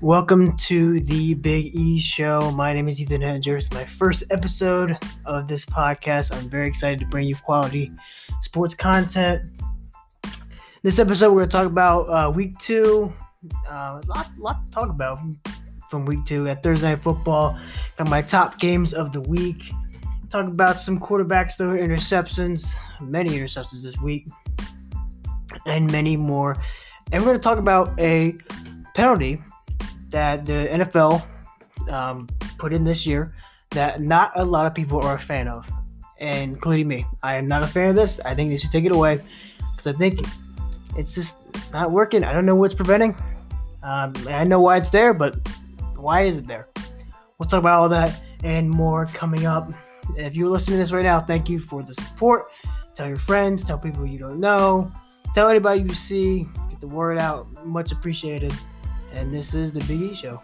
Welcome to the Big E Show. My name is Ethan Hedger. It's my first episode of this podcast. I'm very excited to bring you quality sports content. This episode, we're going to talk about uh, week two. Uh, a lot, lot to talk about from week two at Thursday Night Football. Got my top games of the week. Talk about some quarterbacks throwing interceptions, many interceptions this week, and many more. And we're going to talk about a penalty that the NFL um, put in this year that not a lot of people are a fan of, including me. I am not a fan of this. I think they should take it away because I think it's just it's not working. I don't know what's preventing. Um, I know why it's there, but why is it there? We'll talk about all that and more coming up. If you're listening to this right now, thank you for the support. Tell your friends, tell people you don't know, tell anybody you see, get the word out. Much appreciated and this is the Big E Show.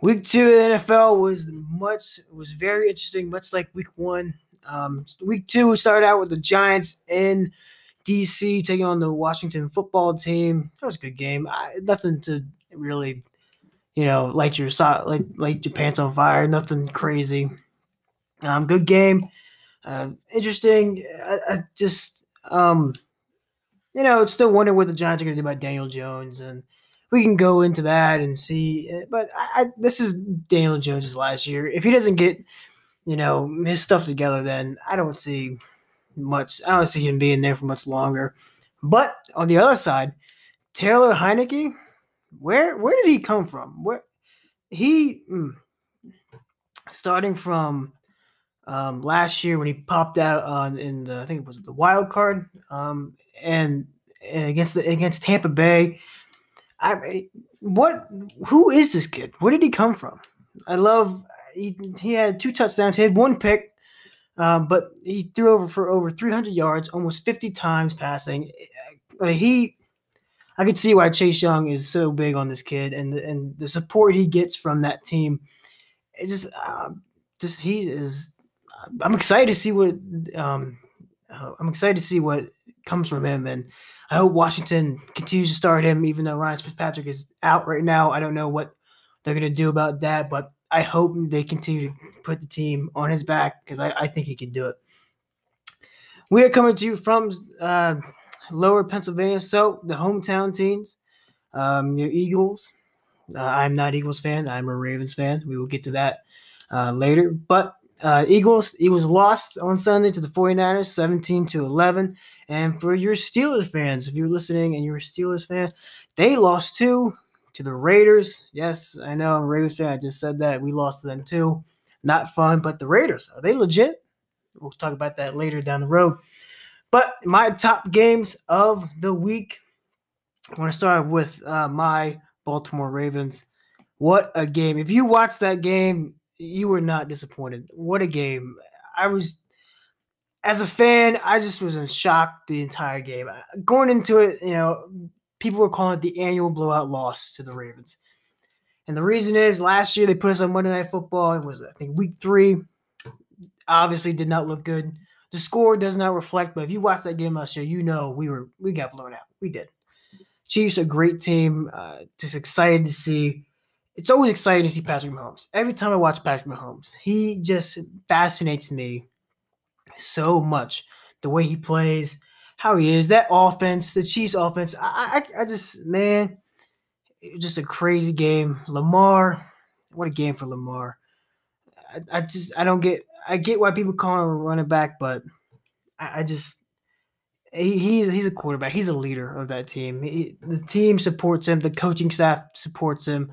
Week two of the NFL was much was very interesting, much like week one. Um, week two started out with the Giants in DC taking on the Washington football team. That was a good game. I, nothing to really you know, light your sock, like light your pants on fire. Nothing crazy. Um, good game. Uh, interesting. I, I, just um, you know, still wondering what the Giants are going to do about Daniel Jones, and we can go into that and see. Uh, but I, I, this is Daniel Jones's last year. If he doesn't get, you know, his stuff together, then I don't see much. I don't see him being there for much longer. But on the other side, Taylor Heinicke where where did he come from? Where he mm, starting from um, last year when he popped out on in the I think it was the wild card um, and, and against the against Tampa Bay. I what who is this kid? Where did he come from? I love he, he had two touchdowns, he had one pick, um, but he threw over for over 300 yards, almost 50 times passing. he I could see why Chase Young is so big on this kid and the, and the support he gets from that team. It's just, uh, just he is. I'm excited to see what um, uh, I'm excited to see what comes from him, and I hope Washington continues to start him, even though Ryan Fitzpatrick is out right now. I don't know what they're going to do about that, but I hope they continue to put the team on his back because I, I, think he can do it. We are coming to you from. Uh, lower Pennsylvania. So the hometown teams, um, your Eagles. Uh, I'm not Eagles fan. I'm a Ravens fan. We will get to that uh, later. But uh, Eagles, Eagles lost on Sunday to the 49ers, 17 to 11. And for your Steelers fans, if you're listening and you're a Steelers fan, they lost too to the Raiders. Yes, I know I'm a Ravens fan. I just said that. We lost to them too. Not fun, but the Raiders, are they legit? We'll talk about that later down the road. But my top games of the week, I want to start with uh, my Baltimore Ravens. What a game. If you watched that game, you were not disappointed. What a game. I was, as a fan, I just was in shock the entire game. Going into it, you know, people were calling it the annual blowout loss to the Ravens. And the reason is last year they put us on Monday Night Football. It was, I think, week three. Obviously, did not look good. The score does not reflect, but if you watched that game last year, you know we were we got blown out. We did. Chiefs a great team. Uh, just excited to see. It's always exciting to see Patrick Mahomes. Every time I watch Patrick Mahomes, he just fascinates me so much. The way he plays, how he is, that offense, the Chiefs offense. I, I, I just man, just a crazy game. Lamar, what a game for Lamar. I, I just I don't get I get why people call him a running back, but I, I just he, he's he's a quarterback. He's a leader of that team. He, the team supports him. The coaching staff supports him.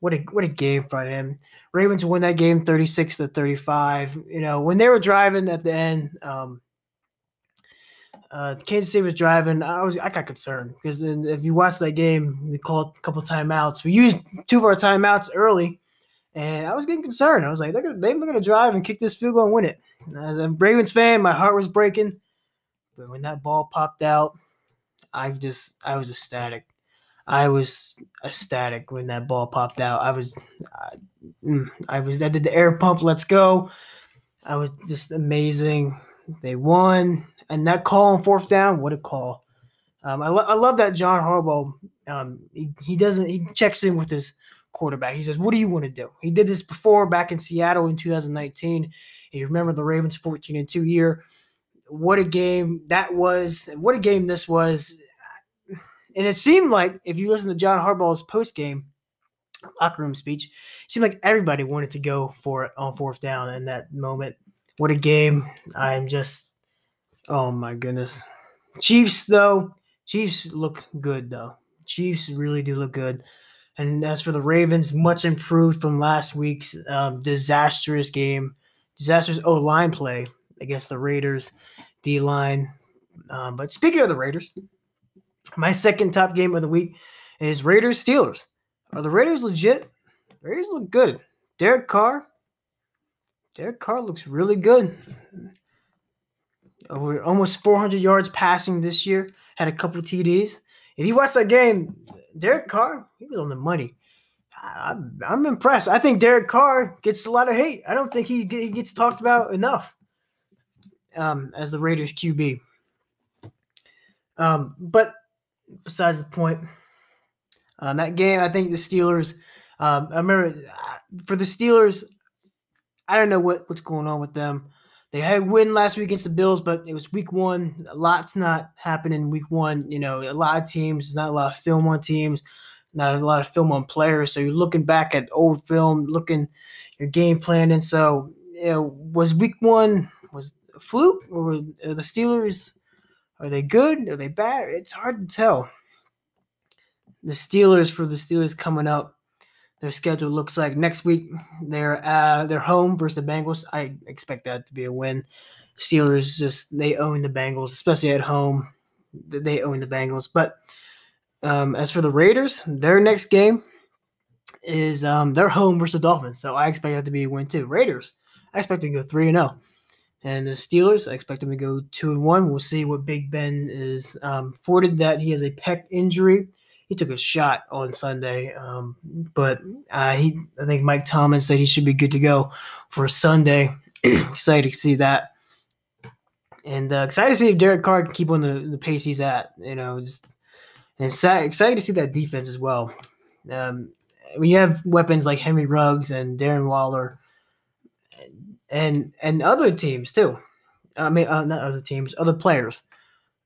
What a what a game for him. Ravens won that game 36 to 35. You know, when they were driving at the end, um, uh, Kansas City was driving. I was I got concerned because if you watch that game, we called a couple timeouts. We used two of our timeouts early and I was getting concerned. I was like, they're gonna they're gonna drive and kick this field goal and win it. As a Ravens fan, my heart was breaking. But when that ball popped out, I just I was ecstatic. I was ecstatic when that ball popped out. I was, mm, I was, I did the air pump. Let's go. I was just amazing. They won, and that call on fourth down, what a call! Um, I, lo- I love that John Harbaugh. Um, he, he doesn't he checks in with his quarterback. He says, "What do you want to do?" He did this before back in Seattle in 2019. you remember the Ravens 14 and two year. What a game that was! What a game this was! And it seemed like if you listen to John Harbaugh's post game locker room speech, it seemed like everybody wanted to go for it on fourth down in that moment. What a game! I'm just, oh my goodness. Chiefs though, Chiefs look good though. Chiefs really do look good. And as for the Ravens, much improved from last week's um, disastrous game, disastrous O line play against the Raiders D line. Um, but speaking of the Raiders, my second top game of the week is Raiders Steelers. Are the Raiders legit? Raiders look good. Derek Carr. Derek Carr looks really good. Over almost 400 yards passing this year. Had a couple TDs. If you watch that game, Derek Carr, he was on the money. I'm, I'm impressed. I think Derek Carr gets a lot of hate. I don't think he, he gets talked about enough um, as the Raiders QB. Um, but besides the point, um, that game, I think the Steelers. Um, I remember uh, for the Steelers, I don't know what, what's going on with them. They had a win last week against the Bills, but it was week one. A lot's not happening week one. You know, a lot of teams, not a lot of film on teams, not a lot of film on players. So you're looking back at old film, looking your game plan. And so, you know, was week one was a fluke or the Steelers are they good? Are they bad? It's hard to tell. The Steelers for the Steelers coming up, their schedule looks like next week they're uh, they're home versus the Bengals. I expect that to be a win. Steelers just they own the Bengals, especially at home. They own the Bengals. But um, as for the Raiders, their next game is um, they're home versus the Dolphins. So I expect that to be a win too. Raiders, I expect them to go three and zero. Oh. And the Steelers, I expect them to go two and one. We'll see what Big Ben is um, reported that he has a pec injury. He took a shot on Sunday, um, but uh, he, I think Mike Thomas said he should be good to go for Sunday. excited to see that, and uh, excited to see if Derek Carr can keep on the, the pace he's at. You know, just, and excited to see that defense as well. Um, when you have weapons like Henry Ruggs and Darren Waller and and other teams too. I mean, uh, not other teams, other players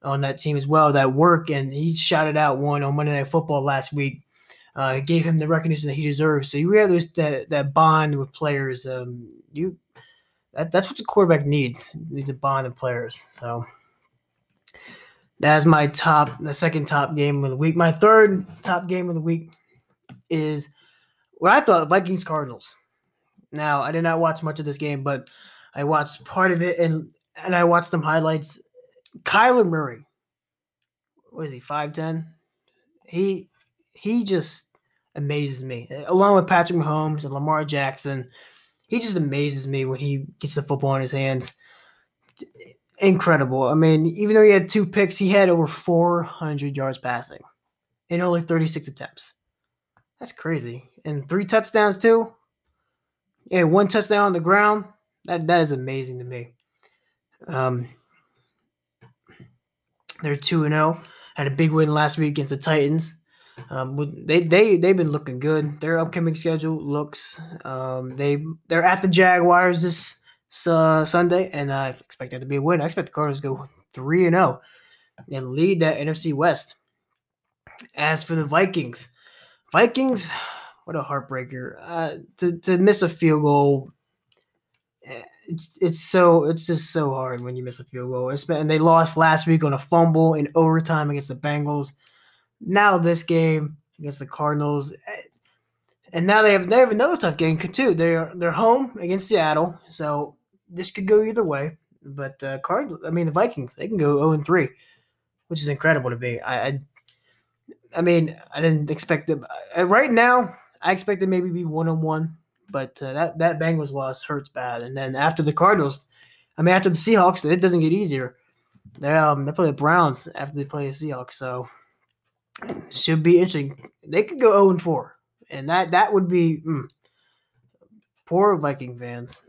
on that team as well that work. And he shouted out one on Monday Night Football last week. Uh, gave him the recognition that he deserves. So you have this that that bond with players. Um, you that, that's what the quarterback needs. needs a bond of players. So that's my top, the second top game of the week. My third top game of the week is what I thought Vikings Cardinals. Now, I did not watch much of this game, but I watched part of it and and I watched some highlights. Kyler Murray, what is he, 5'10? He he just amazes me. Along with Patrick Mahomes and Lamar Jackson, he just amazes me when he gets the football in his hands. Incredible. I mean, even though he had two picks, he had over 400 yards passing in only 36 attempts. That's crazy. And three touchdowns, too. Yeah, one touchdown on the ground. That that is amazing to me. Um, they're two and zero. Oh. Had a big win last week against the Titans. Um, they they they've been looking good. Their upcoming schedule looks. Um, they they're at the Jaguars this uh, Sunday, and I expect that to be a win. I expect the Cardinals to go three and zero oh and lead that NFC West. As for the Vikings, Vikings what a heartbreaker. Uh, to to miss a field goal, it's it's so it's just so hard when you miss a field goal. It's been, and they lost last week on a fumble in overtime against the Bengals. Now this game against the Cardinals, eh, and now they have they have another tough game too. They're they're home against Seattle, so this could go either way. But the Card, I mean the Vikings, they can go zero oh and three, which is incredible to me. I, I I mean, I didn't expect them. Right now, I expect expected maybe be one on one, but uh, that that Bengals loss hurts bad. And then after the Cardinals, I mean after the Seahawks, it doesn't get easier. They um they play the Browns after they play the Seahawks, so should be interesting. They could go 0 and 4, and that that would be mm, poor Viking fans.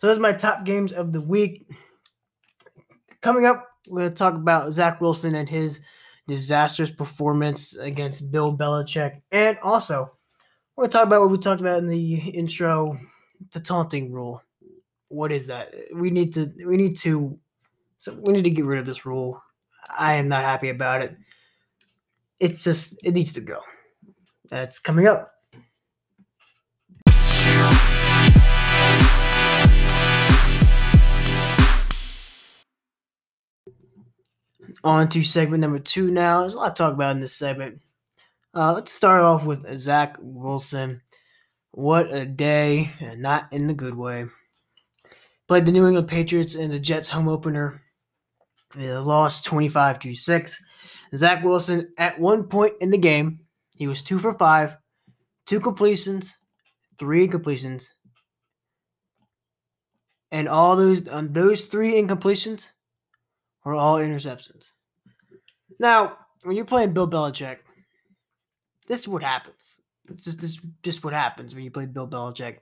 So those are my top games of the week. Coming up, we're going to talk about Zach Wilson and his disastrous performance against Bill Belichick, and also we're going to talk about what we talked about in the intro, the taunting rule. What is that? We need to we need to so we need to get rid of this rule. I am not happy about it. It's just it needs to go. That's coming up. On to segment number two now. There's a lot to talk about in this segment. Uh, let's start off with Zach Wilson. What a day, and not in the good way. Played the New England Patriots in the Jets home opener. They lost 25 to 6. Zach Wilson, at one point in the game, he was two for five, two completions, three incompletions. And all those on those three incompletions were all interceptions. Now, when you're playing Bill Belichick, this is what happens. It's just this just what happens when you play Bill Belichick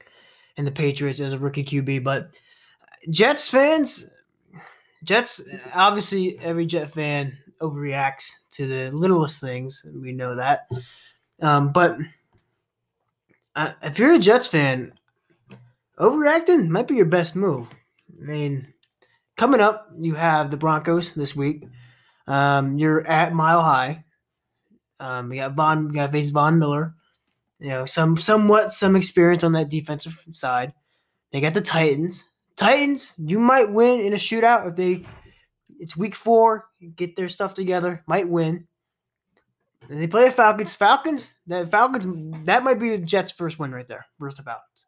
and the Patriots as a rookie QB. But Jets fans, Jets obviously every Jet fan overreacts to the littlest things. We know that. Um, but uh, if you're a Jets fan, overreacting might be your best move. I mean, coming up, you have the Broncos this week. Um, you're at Mile High. Um, we got Von, we got face Von Miller. You know, some somewhat some experience on that defensive side. They got the Titans. Titans, you might win in a shootout if they. It's week four. Get their stuff together. Might win. And they play the Falcons. Falcons. The Falcons. That might be the Jets' first win right there. Versus the Falcons.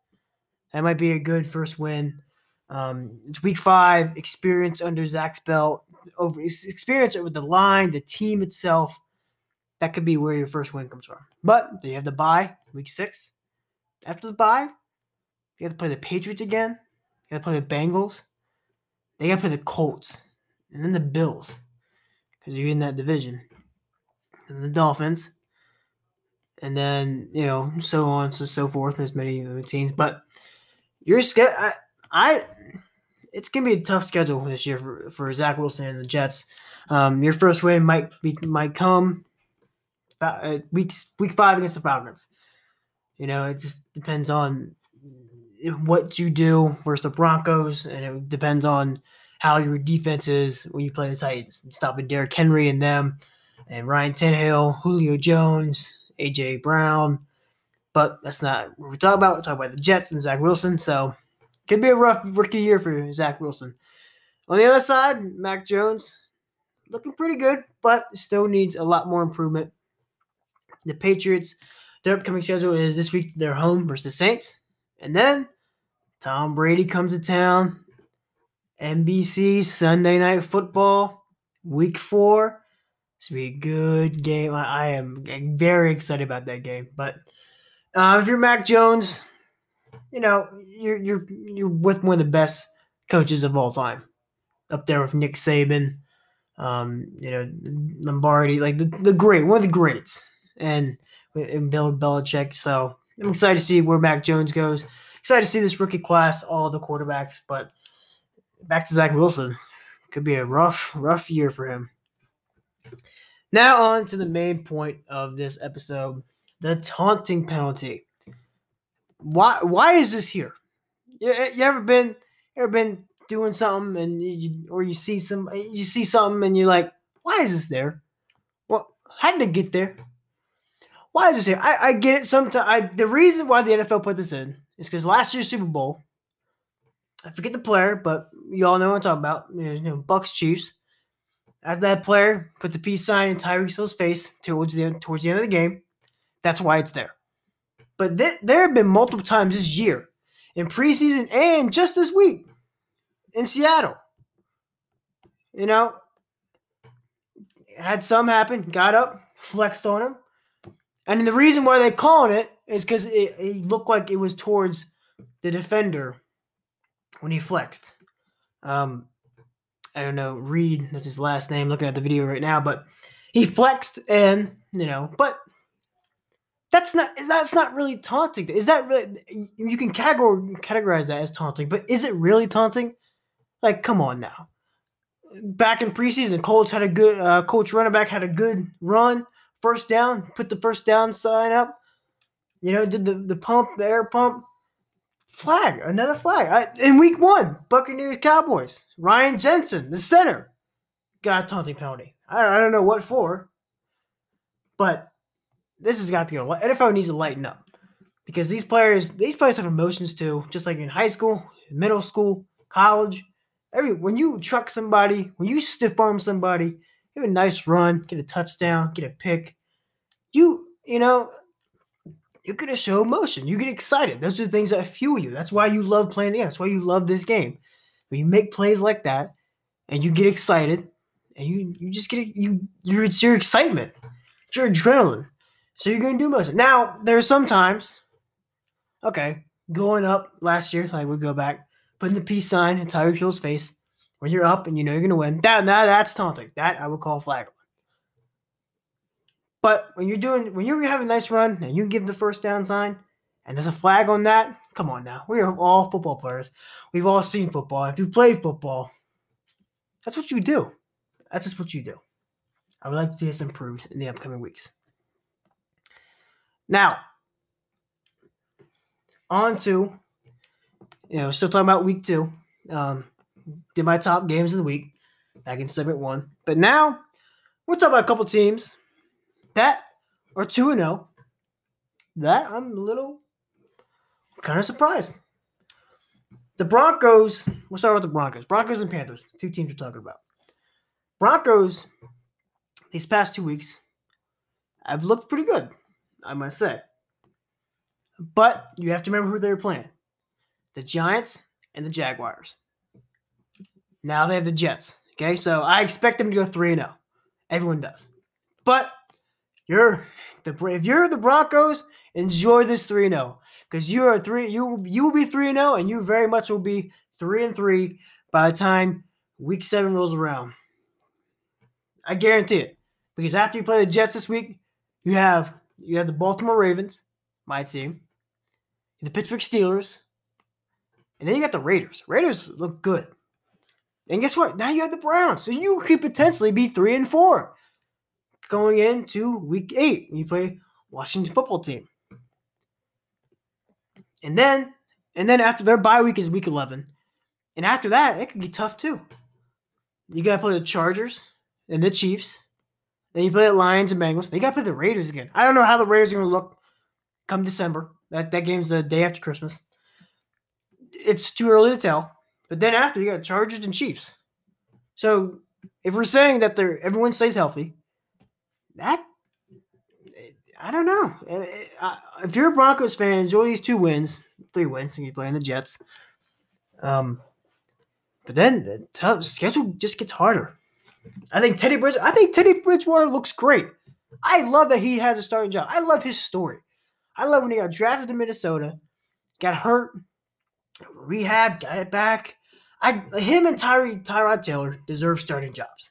That might be a good first win. Um, it's week five. Experience under Zach's belt. Over experience with the line, the team itself. That could be where your first win comes from. But they have the bye week six. After the bye, you have to play the Patriots again. You got to play the Bengals. They got to play the Colts, and then the Bills, because you're in that division, and the Dolphins, and then you know so on so so forth. as many other teams, but your schedule, I, I, it's gonna be a tough schedule this year for, for Zach Wilson and the Jets. Um, your first win might be might come uh, week week five against the Falcons. You know, it just depends on what you do versus the Broncos, and it depends on how your defense is when you play the Titans. Stopping Derrick Henry and them, and Ryan Tannehill, Julio Jones, AJ Brown. But that's not what we're talking about. We're talking about the Jets and Zach Wilson. So could be a rough rookie year for Zach Wilson. On the other side, Mac Jones looking pretty good, but still needs a lot more improvement. The Patriots, their upcoming schedule is this week they're home versus Saints. And then Tom Brady comes to town. NBC Sunday Night Football, Week Four. It's be a good game. I, I am very excited about that game. But uh, if you're Mac Jones, you know you're you're you're with one of the best coaches of all time, up there with Nick Saban, um, you know Lombardi, like the, the great one of the greats, and and Bill Belichick. So I'm excited to see where Mac Jones goes excited to see this rookie class, all the quarterbacks. But back to Zach Wilson, could be a rough, rough year for him. Now on to the main point of this episode: the taunting penalty. Why? Why is this here? You, you ever been? Ever been doing something and you, or you see some you see something and you're like, why is this there? Well, how did it get there? Why is this here? I, I get it. Sometimes the reason why the NFL put this in is because last year's Super Bowl, I forget the player, but you all know what I'm talking about. You know, Bucks Chiefs. After that player put the peace sign in Tyreek Hill's face towards the towards the end of the game, that's why it's there. But th- there have been multiple times this year, in preseason and just this week, in Seattle. You know, had some happen, got up, flexed on him, and the reason why they called it is because it, it, looked like it was towards the defender when he flexed. Um, I don't know, Reed, that's his last name, looking at the video right now, but he flexed and you know, but that's not that's not really taunting. Is that really you can categorize that as taunting, but is it really taunting? Like, come on now. Back in preseason, the Colts had a good uh, coach running back had a good run, first down, put the first down sign up. You know, did the, the pump, the air pump. Flag, another flag. I, in week one, Buccaneers Cowboys. Ryan Jensen, the center, got a taunting penalty. I, I don't know what for, but this has got to go. NFL needs to lighten up because these players, these players have emotions too, just like in high school, middle school, college. Every when you truck somebody, when you stiff arm somebody, have a nice run, get a touchdown, get a pick. You, you know, you're gonna show emotion. You get excited. Those are the things that fuel you. That's why you love playing the game. That's why you love this game. When you make plays like that, and you get excited, and you you just get you you're it's your excitement, it's your adrenaline. So you're gonna do motion. Now there are some times, okay, going up last year, like we go back, putting the peace sign in Tyreek Hill's face when you're up and you know you're gonna win. That, that that's taunting. That I would call flag. But when you're doing when you're having a nice run and you give the first down sign and there's a flag on that, come on now. We are all football players. We've all seen football. If you've played football, that's what you do. That's just what you do. I would like to see this improved in the upcoming weeks. Now, on to, you know, still talking about week two. Um, did my top games of the week back in segment one. But now, we're talking about a couple teams that are 2 0. That I'm a little kind of surprised. The Broncos, we'll start with the Broncos. Broncos and Panthers, two teams we're talking about. Broncos, these past two weeks, have looked pretty good. I must say. But you have to remember who they're playing the Giants and the Jaguars. Now they have the Jets. Okay, so I expect them to go 3 and 0. Everyone does. But you're the if you're the Broncos, enjoy this 3 and 0. Because you are three, you you will be 3 and 0, and you very much will be 3 and 3 by the time week seven rolls around. I guarantee it. Because after you play the Jets this week, you have you have the Baltimore Ravens, my team, the Pittsburgh Steelers, and then you got the Raiders. Raiders look good. And guess what? Now you have the Browns. So you could potentially be three and four going into week eight when you play Washington football team. And then and then after their bye week is week 11. And after that, it could be tough too. You got to play the Chargers and the Chiefs then you play the Lions and Bengals. They got to play the Raiders again. I don't know how the Raiders are going to look come December. That that game's the day after Christmas. It's too early to tell. But then after you got Chargers and Chiefs. So if we're saying that they're everyone stays healthy, that I don't know. Eh, eh, if you're a Broncos fan, enjoy these two wins, three wins, and you play in the Jets. Um, but then the tough schedule just gets harder. I think Teddy Bridge. I think Teddy Bridgewater looks great. I love that he has a starting job. I love his story. I love when he got drafted to Minnesota, got hurt, rehab, got it back. I him and Tyree Tyrod Taylor deserve starting jobs.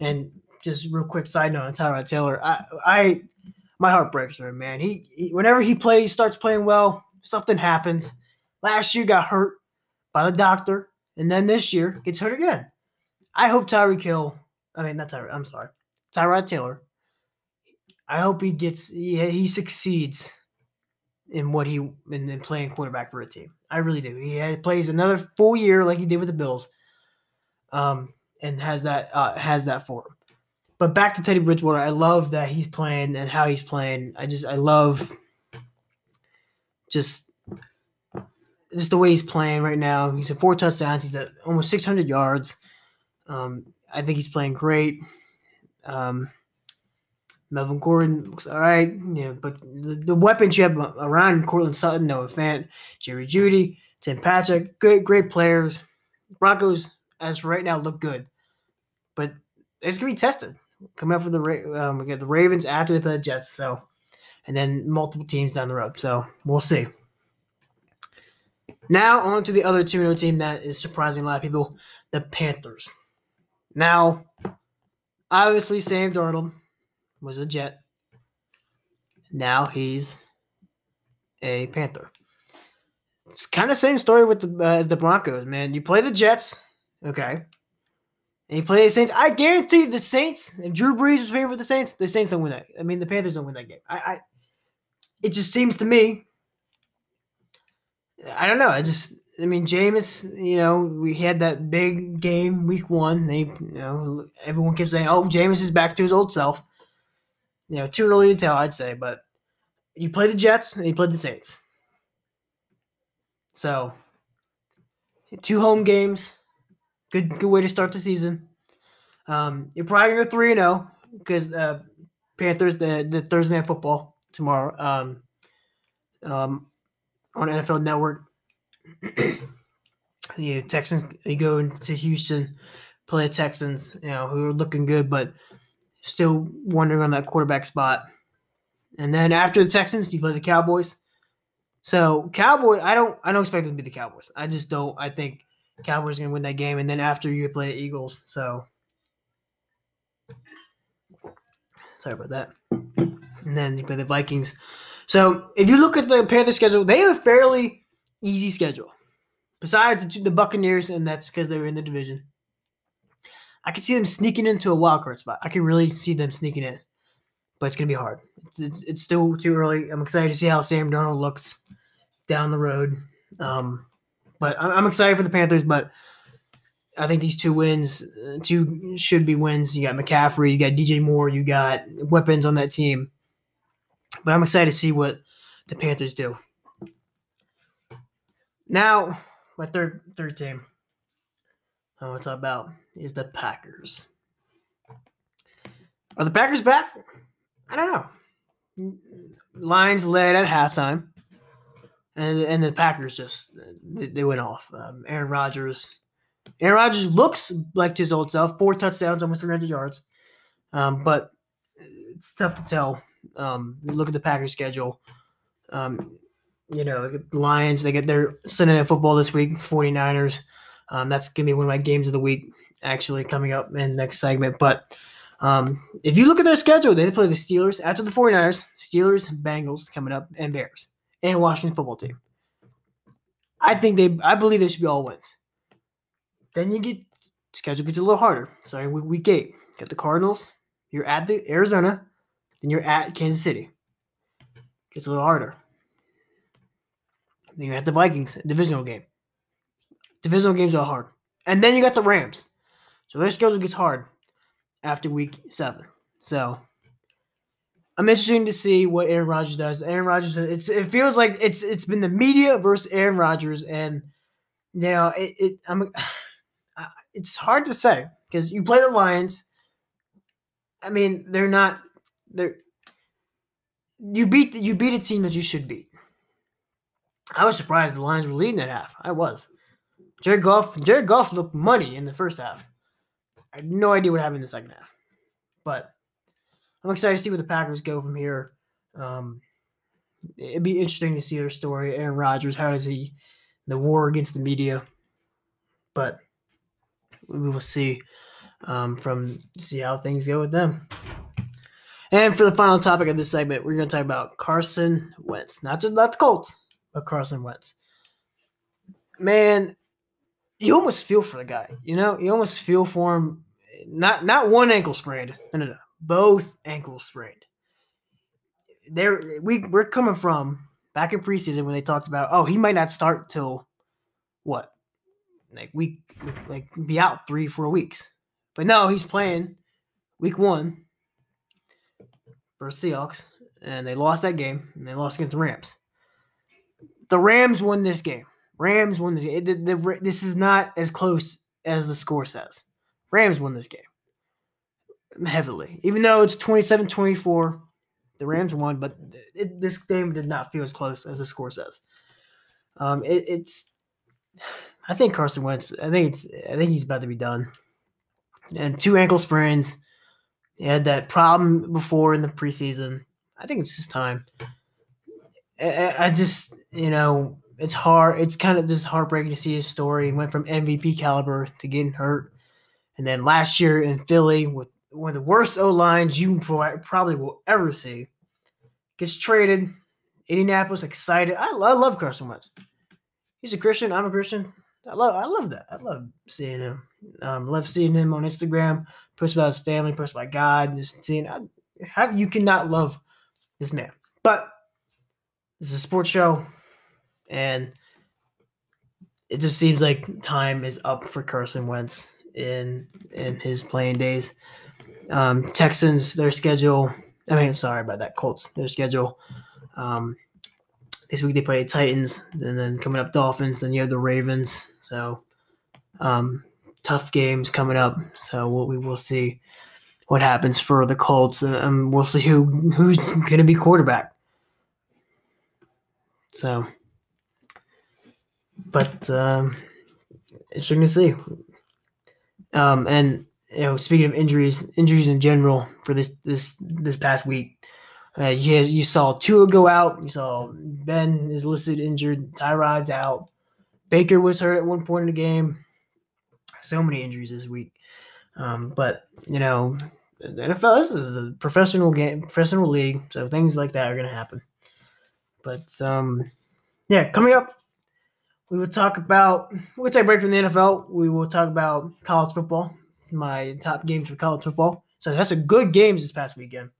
And just real quick side note on Tyrod Taylor, I I my heart breaks for him, man. He, he whenever he plays, starts playing well, something happens. Last year got hurt by the doctor, and then this year gets hurt again. I hope Tyreek Hill, I mean not Tyreek, I'm sorry, Tyrod Taylor. I hope he gets he, he succeeds in what he in, in, playing quarterback for a team. I really do. He had, plays another full year like he did with the Bills, um, and has that uh, has that for him. But back to Teddy Bridgewater, I love that he's playing and how he's playing. I just I love just just the way he's playing right now. He's at four touchdowns. He's at almost 600 yards. Um, I think he's playing great. Um, Melvin Gordon looks all right, yeah, but the, the weapons you have around Courtland Sutton, Noah Fant, Jerry Jeudy, Tim Patrick, good, great players. Broncos, as right now, look good, but it's gonna be tested. Coming up with the um, we get the Ravens after they play the Jets, so and then multiple teams down the road. So we'll see. Now on to the other 2 team that is surprising a lot of people, the Panthers. Now, obviously Sam Darnold was a Jet. Now he's a Panther. It's kind of same story with the uh, as the Broncos, man. You play the Jets, okay, and you play the Saints. I guarantee the Saints. If Drew Brees was playing for the Saints, the Saints don't win that. I mean, the Panthers don't win that game. I, I it just seems to me. I don't know. I just, I mean, Jameis. You know, we had that big game week one. They, you know, everyone kept saying, "Oh, Jameis is back to his old self." You know, too early to tell, I'd say, but you play the Jets and you play the Saints. So, two home games, good good way to start the season. Um, you're probably gonna three and zero because uh, Panthers the the Thursday night football tomorrow um, um, on NFL Network. the Texans you go into Houston, play the Texans, you know, who are looking good, but still wondering on that quarterback spot. And then after the Texans, you play the Cowboys. So Cowboy, I don't I don't expect them to be the Cowboys. I just don't. I think Cowboys are gonna win that game, and then after you play the Eagles. So sorry about that. And then you play the Vikings. So if you look at the Panthers schedule, they have a fairly easy schedule. Besides the Buccaneers, and that's because they're in the division. I can see them sneaking into a wild card spot. I can really see them sneaking in, but it's gonna be hard. It's, it's, still too early. I'm excited to see how Sam Darnold looks down the road. Um, but I'm, excited for the Panthers. But I think these two wins, uh, two should be wins. You got McCaffrey, you got DJ Moore, you got weapons on that team. But I'm excited to see what the Panthers do. Now, my third third team I want to talk about is the Packers. Are the Packers back? I don't know. Lions led at halftime and and the Packers just they, they went off. Um, Aaron Rodgers, Aaron Rodgers looks like his old self, four touchdowns, almost 300 yards, um, but it's tough to tell. Um, look at the Packers schedule. Um, you know, the Lions, they get their Sunday Night Football this week, 49ers. Um, that's to be one of my games of the week, actually, coming up in next segment. But um, if you look at their schedule, they play the Steelers after the 49ers, Steelers, Bengals coming up, and Bears and Washington football team. I think they, I believe they should be all wins. Then you get schedule gets a little harder. Sorry, week, week eight, got the Cardinals. You're at the Arizona, then you're at Kansas City. Gets a little harder. Then you're at the Vikings divisional game. Divisional games are hard, and then you got the Rams. So their schedule gets hard after week seven. So I'm interested to see what Aaron Rodgers does. Aaron Rodgers, it's it feels like it's it's been the media versus Aaron Rodgers, and you know it. it I'm, it's hard to say because you play the Lions. I mean, they're not they're you beat the you beat a team that you should beat. I was surprised the Lions were leading that half. I was. Jared Goff, Jared Goff looked money in the first half. I had no idea what happened in the second half, but I'm excited to see where the Packers go from here. Um, it'd be interesting to see their story. Aaron Rodgers, how does he the war against the media? But we will see um, from see how things go with them. And for the final topic of this segment, we're going to talk about Carson Wentz, not just not the Colts, but Carson Wentz. Man, you almost feel for the guy. You know, you almost feel for him. Not not one ankle sprained. No, no, no both ankles sprained. There, we we're coming from back in preseason when they talked about, oh, he might not start till what, like week, like be out three four weeks. But no, he's playing week one for Seahawks, and they lost that game, and they lost against the Rams. The Rams won this game. Rams won this game. The, the, this is not as close as the score says. Rams won this game heavily. Even though it's 27 24, the Rams won, but it, this game did not feel as close as the score says. Um, it, it's, I think Carson Wentz, I think it's, I think he's about to be done. And two ankle sprains. He had that problem before in the preseason. I think it's just time. I, I just, you know, it's hard. It's kind of just heartbreaking to see his story. He went from MVP caliber to getting hurt. And then last year in Philly with one of the worst O lines you probably will ever see, gets traded. Indianapolis excited. I, I love Carson Wentz. He's a Christian. I'm a Christian. I love I love that. I love seeing him. Um, love seeing him on Instagram. Post about his family. Post about God. Just seeing I, how you cannot love this man. But this is a sports show, and it just seems like time is up for Carson Wentz in in his playing days. Um, Texans, their schedule. I mean, I'm sorry about that. Colts, their schedule. Um, this week they play Titans, and then coming up Dolphins. Then you have the Ravens. So um, tough games coming up. So we'll, we will see what happens for the Colts, and we'll see who who's going to be quarterback. So, but um, interesting to see. Um, and you know, speaking of injuries, injuries in general for this this this past week, uh, you, you saw Tua go out. You saw Ben is listed injured. Tyrod's out. Baker was hurt at one point in the game. So many injuries this week. Um, but you know, NFL this is a professional game, professional league, so things like that are going to happen. But um, yeah, coming up, we will talk about. We'll take a break from the NFL. We will talk about college football. My top games for college football. So that's a good games this past weekend.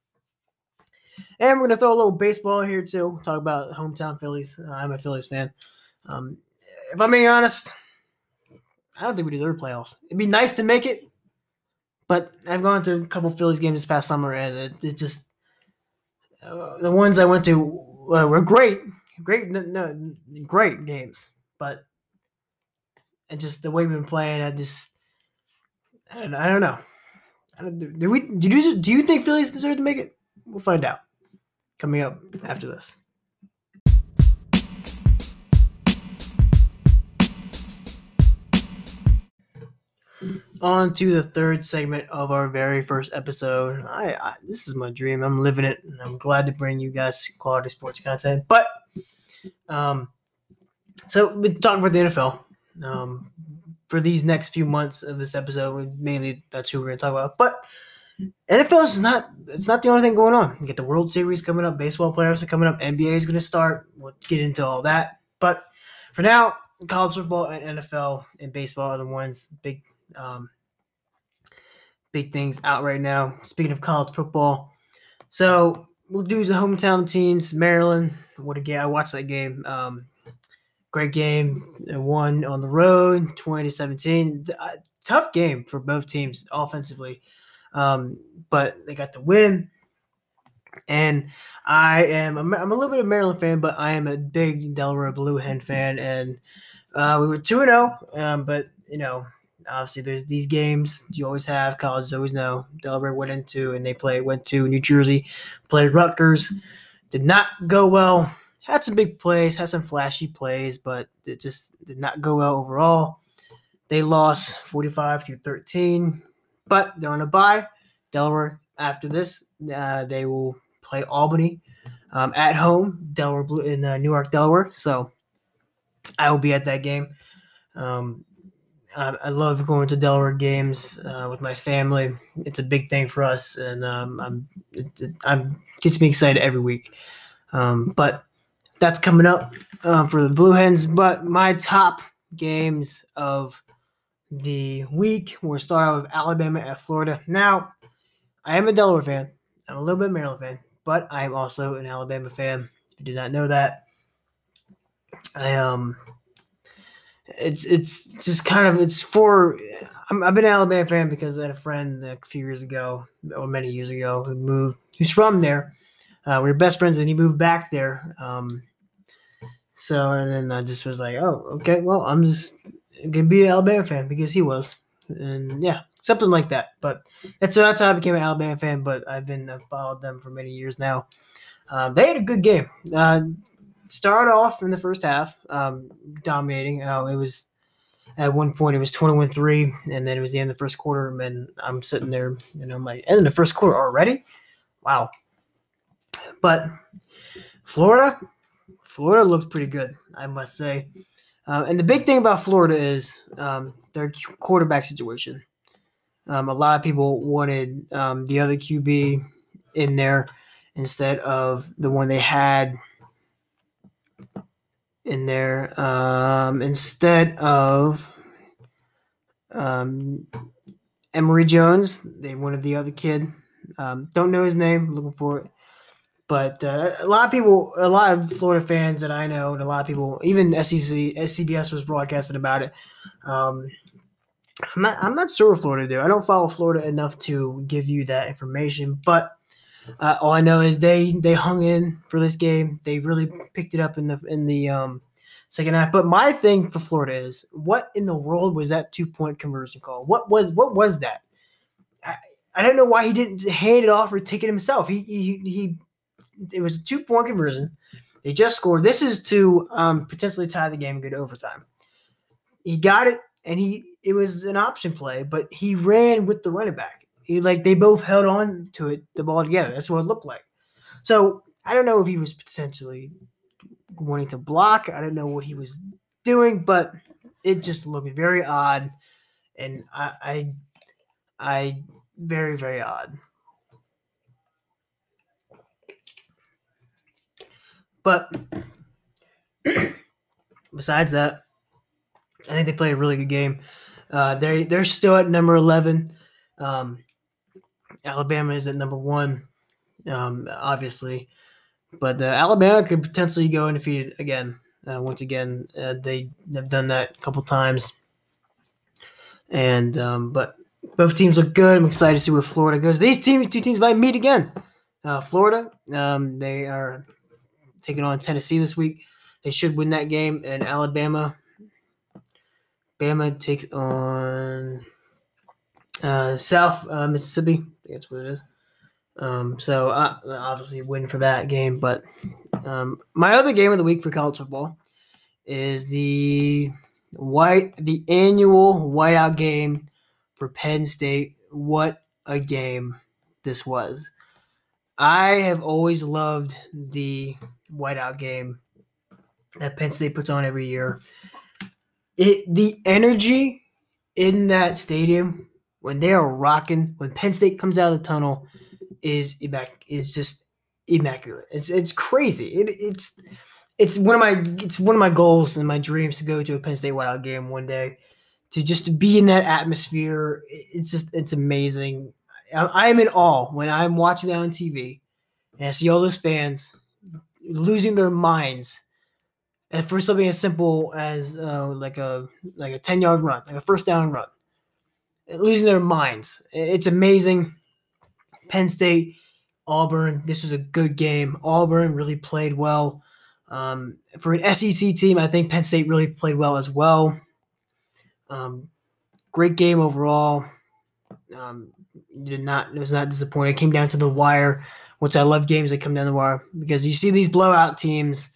And we're gonna throw a little baseball here too. Talk about hometown Phillies. Uh, I'm a Phillies fan. Um, if I'm being honest, I don't think we deserve playoffs. It'd be nice to make it, but I've gone to a couple Phillies games this past summer, and it, it just uh, the ones I went to uh, were great, great, no, great games. But and just the way we've been playing, I just I don't, I don't know. I don't, do we? Do you do you think Phillies deserve to make it? We'll find out coming up after this. On to the third segment of our very first episode. I, I, this is my dream. I'm living it, and I'm glad to bring you guys quality sports content. But um, so we're talking about the NFL. Um, for these next few months of this episode, mainly that's who we're going to talk about. But NFL is not it's not the only thing going on. You get the World Series coming up, baseball players are coming up, NBA is going to start. We'll get into all that. But for now, college football and NFL and baseball are the ones big um, big things out right now. Speaking of college football, so we'll do the hometown teams. Maryland, what a game! I watched that game. Um, great game. Won on the road, 2017. Uh, tough game for both teams offensively. Um, but they got the win. And I am I'm a little bit of Maryland fan, but I am a big Delaware Blue Hen fan. And uh, we were 2 0, um, but, you know, obviously there's these games you always have. Colleges always know. Delaware went into and they played, went to New Jersey, played Rutgers. Did not go well. Had some big plays, had some flashy plays, but it just did not go well overall. They lost 45 to 13 but they're on a bye. Delaware after this, uh, they will play Albany um, at home. Delaware Blue in uh, Newark, Delaware. So I will be at that game. Um, I, I, love going to Delaware games uh, with my family. It's a big thing for us, and um, I'm it, it I'm, gets me excited every week. Um, but that's coming up um, for the Blue Hens. But my top games of the week. We'll start out with Alabama at Florida. Now, I am a Delaware fan. I'm a little bit Maryland fan, but I am also an Alabama fan. If you did not know that, I um, it's it's just kind of it's for. i have been an Alabama fan because I had a friend a few years ago, or many years ago, who moved. Who's from there? Uh, we were best friends, and he moved back there. Um, so and then I just was like, oh, okay, well, I'm just gonna be an Alabama fan because he was, and yeah, something like that. But that's so that's how I became an Alabama fan. But I've been I've followed them for many years now. Um, they had a good game. Uh, started off in the first half, um, dominating. Uh, it was at one point it was 21-3 and then it was the end of the first quarter and then i'm sitting there and i'm like end of the first quarter already wow but florida florida looked pretty good i must say uh, and the big thing about Florida is um, their quarterback situation. Um, a lot of people wanted um, the other QB in there instead of the one they had in there. Um, instead of um, Emory Jones, they wanted the other kid. Um, don't know his name. Looking for it. But uh, a lot of people, a lot of Florida fans that I know, and a lot of people, even SEC, CBS was broadcasting about it. Um, I'm not, I'm not sure what Florida do. I don't follow Florida enough to give you that information, but uh, all I know is they they hung in for this game. They really picked it up in the in the um, second half. But my thing for Florida is, what in the world was that two point conversion call? What was what was that? I, I don't know why he didn't hand it off or take it himself. He he, he it was a two point conversion. They just scored. This is to um, potentially tie the game and go to overtime. He got it, and he it was an option play, but he ran with the running back. He like they both held on to it, the ball together. That's what it looked like. So I don't know if he was potentially wanting to block. I don't know what he was doing, but it just looked very odd, and I, I, I very very odd. But besides that, I think they played a really good game. Uh, they they're still at number eleven. Um, Alabama is at number one, um, obviously, but uh, Alabama could potentially go undefeated again. Uh, once again, uh, they have done that a couple times, and um, but both teams look good. I'm excited to see where Florida goes. These teams, two teams, might meet again. Uh, Florida, um, they are taking on Tennessee this week. They should win that game. And Alabama, Bama takes on uh, South uh, Mississippi. That's what it is. Um, so obviously win for that game. But um, my other game of the week for college football is the white the annual whiteout game for Penn State. What a game this was! I have always loved the whiteout game that Penn State puts on every year. It the energy in that stadium when they are rocking, when Penn State comes out of the tunnel, is immac- is just immaculate. It's it's crazy. It, it's it's one of my it's one of my goals and my dreams to go to a Penn State whiteout game one day. To just be in that atmosphere, it's just it's amazing. I, am in awe when I'm watching that on TV and I see all those fans losing their minds and for something as simple as uh, like a like a 10 yard run like a first down run losing their minds. It's amazing. Penn state auburn this was a good game. Auburn really played well. Um, for an sec team i think penn state really played well as well. Um, great game overall. Um, did not it was not disappointing. It came down to the wire which I love games that come down the wire because you see these blowout teams,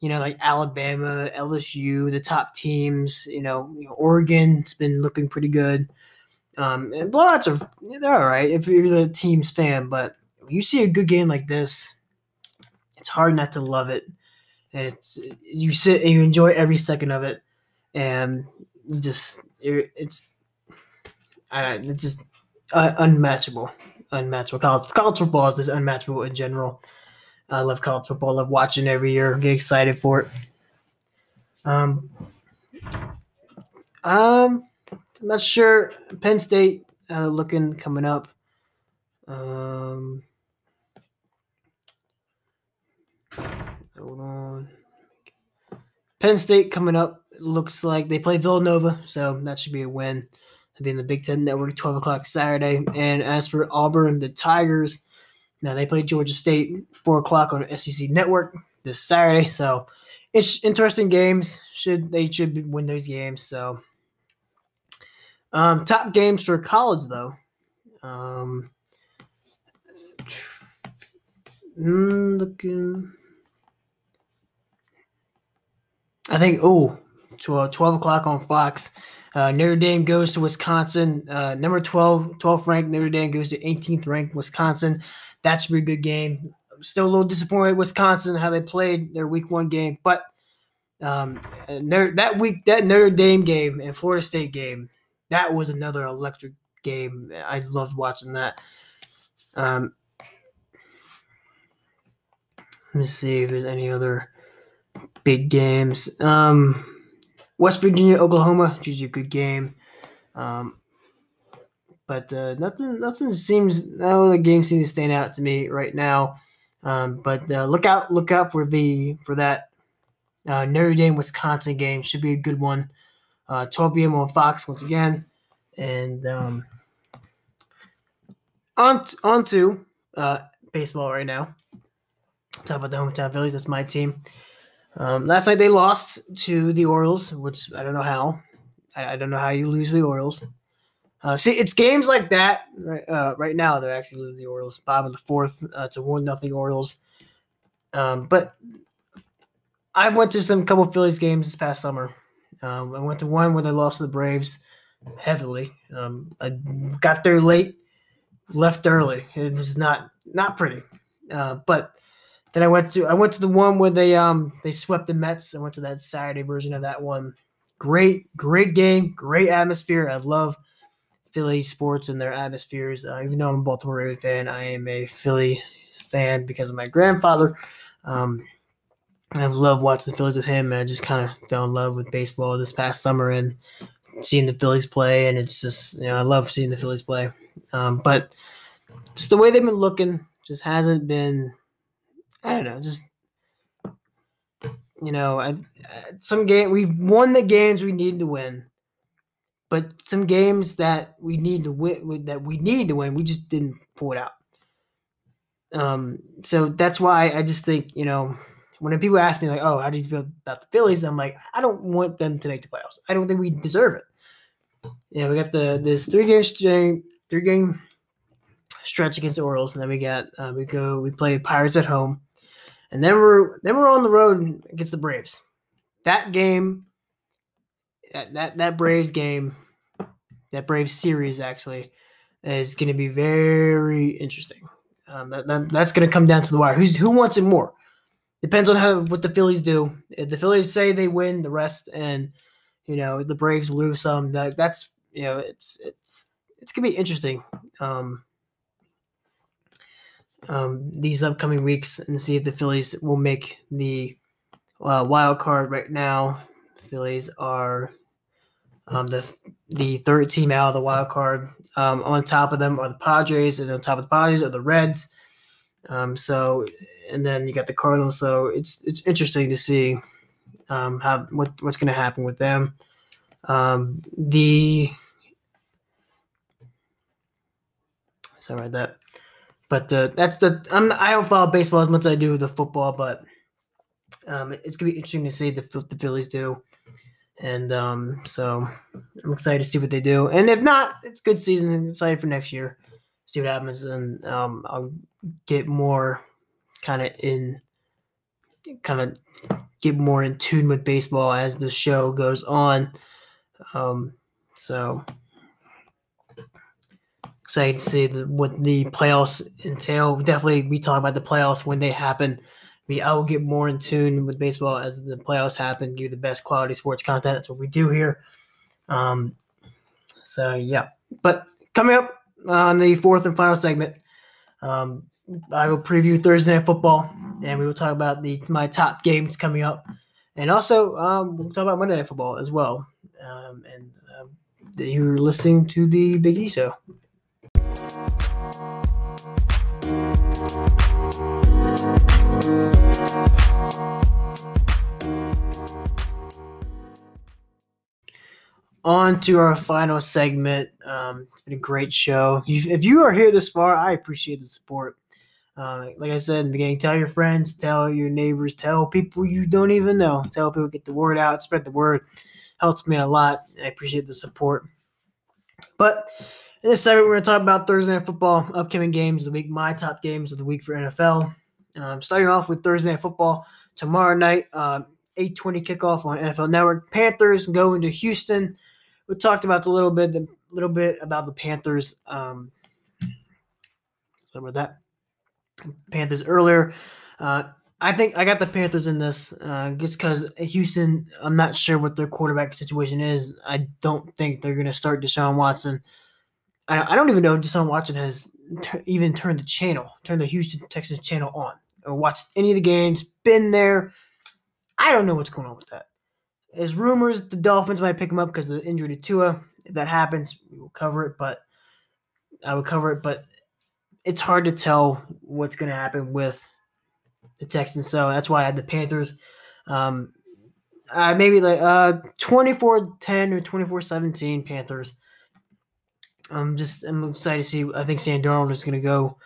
you know, like Alabama, LSU, the top teams, you know, you know Oregon's been looking pretty good. Um, and blowouts are they're all right if you're the team's fan, but you see a good game like this, it's hard not to love it. And it's you sit and you enjoy every second of it, and just it's I it's just uh, unmatchable unmatchable. College college football is just unmatchable in general. I love college football. I love watching every year. Get excited for it. Um, um, I'm not sure. Penn State uh, looking coming up. Um, hold on. Penn State coming up looks like they play Villanova, so that should be a win be in the Big Ten Network, 12 o'clock Saturday. And as for Auburn, the Tigers, now they play Georgia State, 4 o'clock on SEC Network this Saturday. So it's interesting games. Should They should win those games. So um, top games for college, though. Um, mm, looking. I think, oh, 12, 12 o'clock on Fox. Uh, Notre Dame goes to Wisconsin. Uh, number 12, 12th ranked Notre Dame goes to 18th ranked Wisconsin. That should be a good game. Still a little disappointed Wisconsin how they played their week one game, but um, that week that Notre Dame game and Florida State game that was another electric game. I loved watching that. Um, let me see if there's any other big games. Um, West Virginia, Oklahoma, which is a good game. Um, but uh, nothing, nothing seems. No, the game seems to stand out to me right now. Um, but uh, look out, look out for the for that uh, Notre Dame Wisconsin game. Should be a good one. Uh, 12 p.m. on Fox once again, and um, on on to uh, baseball right now. Talk about the hometown Phillies. That's my team. Um, last night they lost to the Orioles, which I don't know how. I, I don't know how you lose the Orioles. Uh, see, it's games like that right, uh, right now. They're actually losing the Orioles. Bottom of the fourth uh, to one nothing Orioles. Um, but I went to some couple Phillies games this past summer. Um, I went to one where they lost to the Braves heavily. Um, I got there late, left early. It was not not pretty. Uh, but then I went to I went to the one where they um they swept the Mets. I went to that Saturday version of that one. Great, great game, great atmosphere. I love Philly sports and their atmospheres. Uh, even though I'm a Baltimore Raven fan, I am a Philly fan because of my grandfather. Um, I love watching the Phillies with him, and I just kind of fell in love with baseball this past summer and seeing the Phillies play. And it's just, you know, I love seeing the Phillies play. Um, but just the way they've been looking just hasn't been, I don't know, just you know, I, some game we've won the games we need to win, but some games that we need to win that we need to win, we just didn't pull it out. Um, so that's why I just think you know when people ask me like, "Oh, how do you feel about the Phillies?" I'm like, I don't want them to make the playoffs. I don't think we deserve it. Know, we got the this three game string, three game stretch against the Orioles, and then we got uh, we go we play Pirates at home, and then we're then we're on the road against the Braves. That game, that that, that Braves game that Braves series actually is going to be very interesting. Um, that, that, that's going to come down to the wire. Who's who wants it more? Depends on how what the Phillies do. If the Phillies say they win the rest, and you know the Braves lose some, that that's you know it's it's it's gonna be interesting. Um, um, these upcoming weeks and see if the Phillies will make the uh, wild card. Right now, Phillies are um, the the third team out of the wild card. Um, on top of them are the Padres, and on top of the Padres are the Reds. Um, so, and then you got the Cardinals. So it's it's interesting to see um, how what what's going to happen with them. Um, the sorry about that, but uh, that's the I'm I don't follow baseball as much as I do the football, but um, it's gonna be interesting to see the the Phillies do. And um, so I'm excited to see what they do. And if not, it's good season. I'm excited for next year. See what happens, and um, I'll get more kind of in, kind of get more in tune with baseball as the show goes on. Um, so excited to see the, what the playoffs entail. Definitely, we talk about the playoffs when they happen. We I will get more in tune with baseball as the playoffs happen. Give you the best quality sports content. That's what we do here. Um, so yeah, but coming up on the fourth and final segment, um, I will preview Thursday night football, and we will talk about the my top games coming up, and also um, we'll talk about Monday night football as well. Um, and uh, you're listening to the Big E Show. On to our final segment. Um, it's been a great show. If you are here this far, I appreciate the support. Uh, like I said in the beginning, tell your friends, tell your neighbors, tell people you don't even know. Tell people, get the word out, spread the word. Helps me a lot. I appreciate the support. But in this segment, we're going to talk about Thursday Night Football, upcoming games of the week, my top games of the week for NFL. Um, starting off with Thursday Night Football tomorrow night, um, 8:20 kickoff on NFL Network. Panthers go into Houston we talked about a little bit, a little bit about the Panthers. Um, sorry about that. Panthers earlier. Uh, I think I got the Panthers in this uh, just because Houston. I'm not sure what their quarterback situation is. I don't think they're going to start Deshaun Watson. I, I don't even know if Deshaun Watson has t- even turned the channel, turned the Houston Texans channel on, or watched any of the games, been there. I don't know what's going on with that. There's rumors the Dolphins might pick him up because of the injury to Tua. If that happens, we will cover it, but I would cover it, but it's hard to tell what's going to happen with the Texans. So that's why I had the Panthers. Um, uh, maybe like uh 24-10 or 24-17 Panthers. I'm just I'm excited to see. I think Sam Darnold is going to go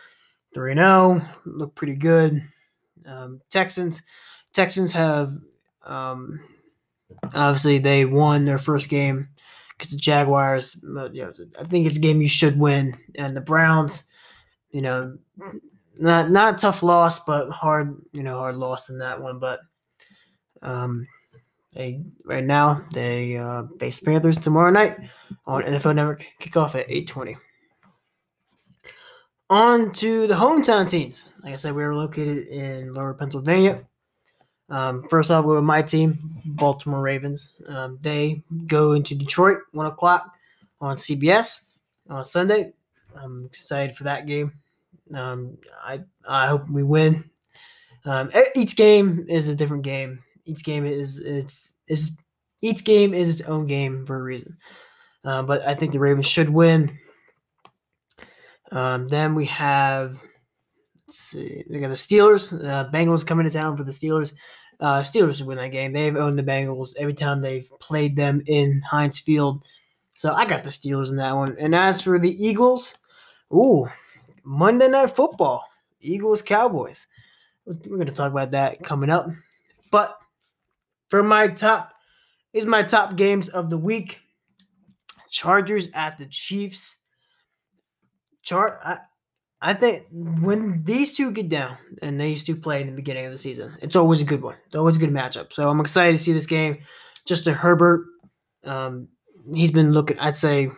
3 0, look pretty good. Um, Texans Texans have um, obviously they won their first game because the Jaguars. You know, I think it's a game you should win, and the Browns. You know, not not tough loss, but hard. You know, hard loss in that one. But um, they right now they uh, face Panthers tomorrow night on NFL Network. Kickoff at eight twenty. On to the hometown teams. Like I said, we are located in Lower Pennsylvania. Um, first off, with my team, Baltimore Ravens. Um, they go into Detroit one o'clock on CBS on Sunday. I'm excited for that game. Um, I I hope we win. Um, each game is a different game. Each game is it's is each game is its own game for a reason. Uh, but I think the Ravens should win. Um, then we have see, we got the Steelers. Uh, Bengals coming to town for the Steelers. Uh, Steelers win that game. They've owned the Bengals every time they've played them in Heinz Field. So I got the Steelers in that one. And as for the Eagles, ooh, Monday Night Football, Eagles Cowboys. We're going to talk about that coming up. But for my top, is my top games of the week. Chargers at the Chiefs. Char, I think when these two get down and these two play in the beginning of the season, it's always a good one. It's always a good matchup. So I'm excited to see this game. Justin Herbert, um, he's been looking. I'd say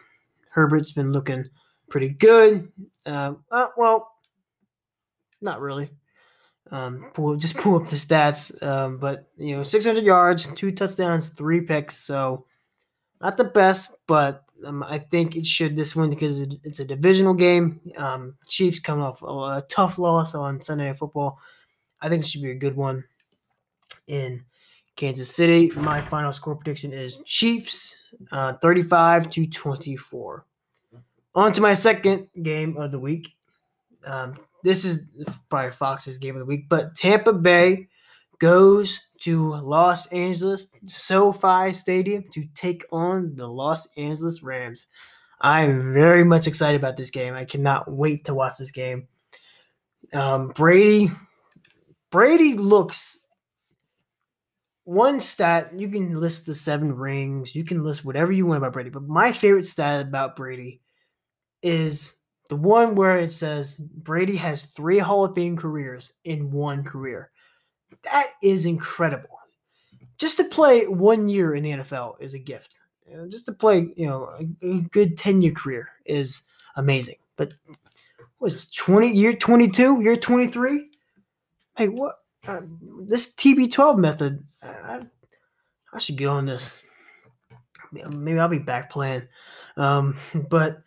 Herbert's been looking pretty good. Uh, uh, well, not really. Um, pull, just pull up the stats. Um, but you know, 600 yards, two touchdowns, three picks. So not the best, but um, I think it should this one because it, it's a divisional game. Um, Chiefs coming off a, a, tough loss on Sunday Night Football. I think it should be a good one in Kansas City. My final score prediction is Chiefs, uh, 35 to 24. On to my second game of the week. Um, this is probably Fox's game of the week, but Tampa Bay goes to Los Angeles SoFi Stadium to take on the Los Angeles Rams. I'm very much excited about this game. I cannot wait to watch this game. Um, Brady, Brady looks one stat. You can list the seven rings. You can list whatever you want about Brady. But my favorite stat about Brady is the one where it says Brady has three Hall of Fame careers in one career. That is incredible. Just to play one year in the NFL is a gift. just to play, you know, a, good 10 year career is amazing. But what is this, 20 year 22, year 23? Hey, what? Uh, this TB12 method, I, I should get on this. Maybe I'll be back playing. Um, but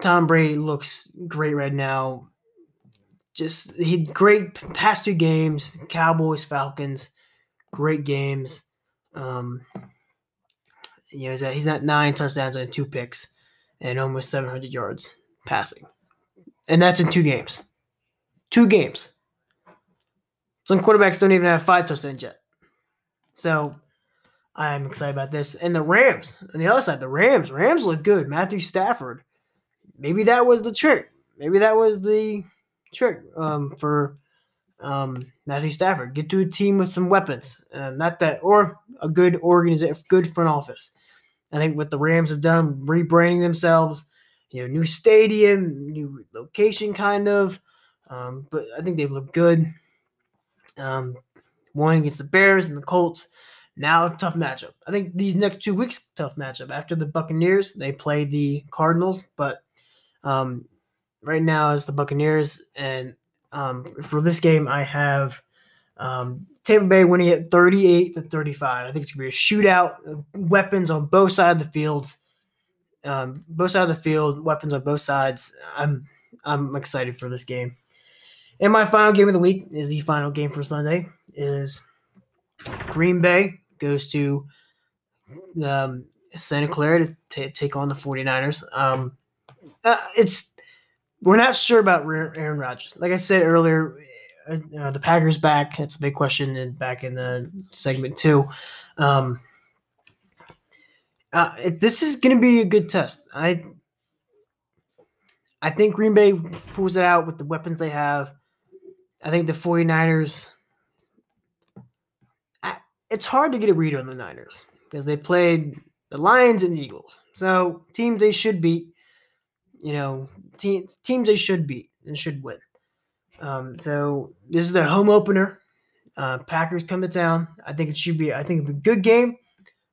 Tom Brady looks great right now just he great past two games, Cowboys, Falcons, great games. Um, you know, he's at, he's at nine touchdowns and two picks and almost 700 yards passing. And that's in two games. Two games. Some quarterbacks don't even have five touchdowns yet. So I'm excited about this. And the Rams, on the other side, the Rams, Rams look good. Matthew Stafford. Maybe that was the trick. Maybe that was the Sure. Um, for um, Matthew Stafford, get to a team with some weapons, uh, not that, or a good organization, good front office. I think what the Rams have done, rebranding themselves, you know, new stadium, new location, kind of. Um, but I think they look good. Um, one against the Bears and the Colts. Now, tough matchup. I think these next two weeks, tough matchup. After the Buccaneers, they play the Cardinals, but um, right now is the Buccaneers, and um, for this game, I have um, Tampa Bay winning it 38 to 35. I think it's gonna be a shootout, weapons on both sides of the fields. Um, both sides of the field, weapons on both sides. I'm I'm excited for this game. And my final game of the week is the final game for Sunday. Is Green Bay goes to um, Santa Clara to t- take on the 49ers. Um, uh, it's we're not sure about Aaron Rodgers. Like I said earlier, uh, the Packers back. That's a big question. And back in the segment two, um, uh, it, this is going to be a good test. I I think Green Bay pulls it out with the weapons they have. I think the 49ers. I, it's hard to get a read on the Niners because they played the Lions and the Eagles. So teams they should beat. You know, te- teams they should beat and should win. Um, so this is their home opener. Uh, Packers come to town. I think it should be. I think it'll be a good game,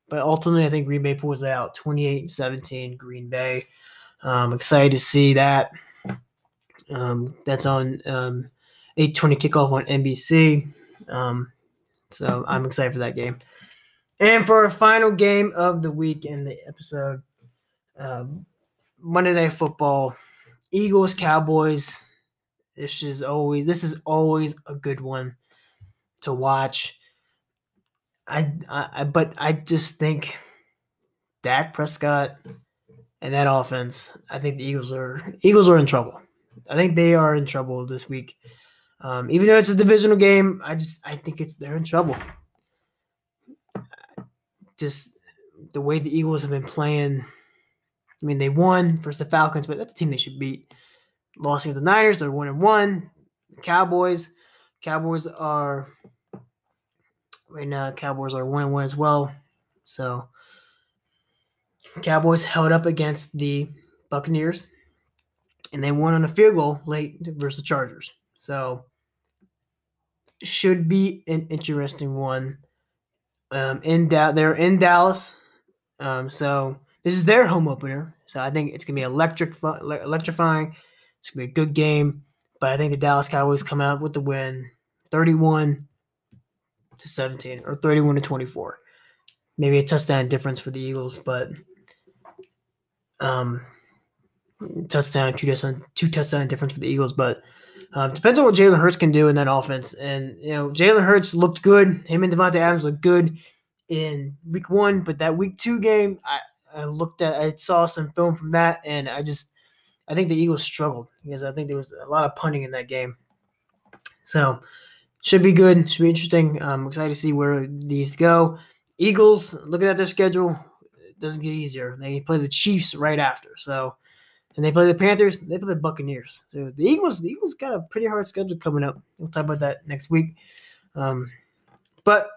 but ultimately, I think Green Bay pulls it out 28-17 Green Bay. Um, excited to see that. Um, that's on um, 8:20 kickoff on NBC. Um, so I'm excited for that game. And for our final game of the week in the episode, um, Monday Night Football, Eagles Cowboys. This is always this is always a good one to watch. I, I but I just think Dak Prescott and that offense. I think the Eagles are Eagles are in trouble. I think they are in trouble this week. Um, even though it's a divisional game, I just I think it's they're in trouble. Just the way the Eagles have been playing. I mean, they won versus the Falcons, but that's a team they should beat lost to the Niners. They're one and one. The Cowboys, Cowboys are right now. Cowboys are one and one as well. So Cowboys held up against the Buccaneers, and they won on a field goal late versus the Chargers. So should be an interesting one. Um, in da- they're in Dallas, um, so this is their home opener. So I think it's gonna be electric, electrifying. It's gonna be a good game, but I think the Dallas Cowboys come out with the win, thirty-one to seventeen or thirty-one to twenty-four. Maybe a touchdown difference for the Eagles, but um, touchdown, two touchdown, two touchdown difference for the Eagles, but. Um, depends on what Jalen Hurts can do in that offense. And, you know, Jalen Hurts looked good. Him and Davante Adams looked good in week one, but that week two game, I, I looked at, I saw some film from that, and I just, I think the Eagles struggled because I think there was a lot of punting in that game. So should be good. Should be interesting. I'm excited to see where these go. Eagles, looking at their schedule, it doesn't get easier. They play the Chiefs right after. So and they play the Panthers, they play the Buccaneers. So the Eagles, the Eagles got a pretty hard schedule coming up. We'll talk about that next week. Um, but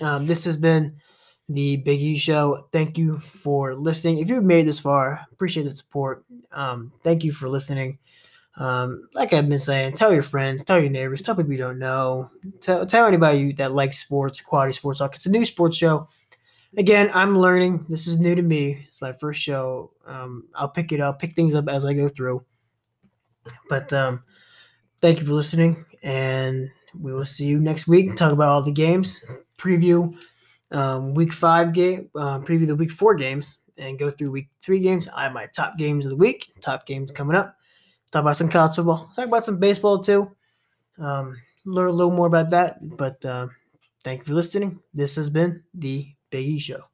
um, this has been the Big E Show. Thank you for listening. If you've made this far, appreciate the support. Um, thank you for listening. Um, like I've been saying, tell your friends, tell your neighbors, tell people you don't know, tell, tell anybody that likes sports, quality sports talk. It's a new sports show. Again, I'm learning. This is new to me. It's my first show. Um, I'll pick it up, pick things up as I go through. But um, thank you for listening, and we will see you next week. Talk about all the games, preview um, week five game, um, preview the week four games, and go through week three games. I have my top games of the week, top games coming up. Talk about some college football. Talk about some baseball too. Um, learn a little more about that. But uh, thank you for listening. This has been the Big E Show.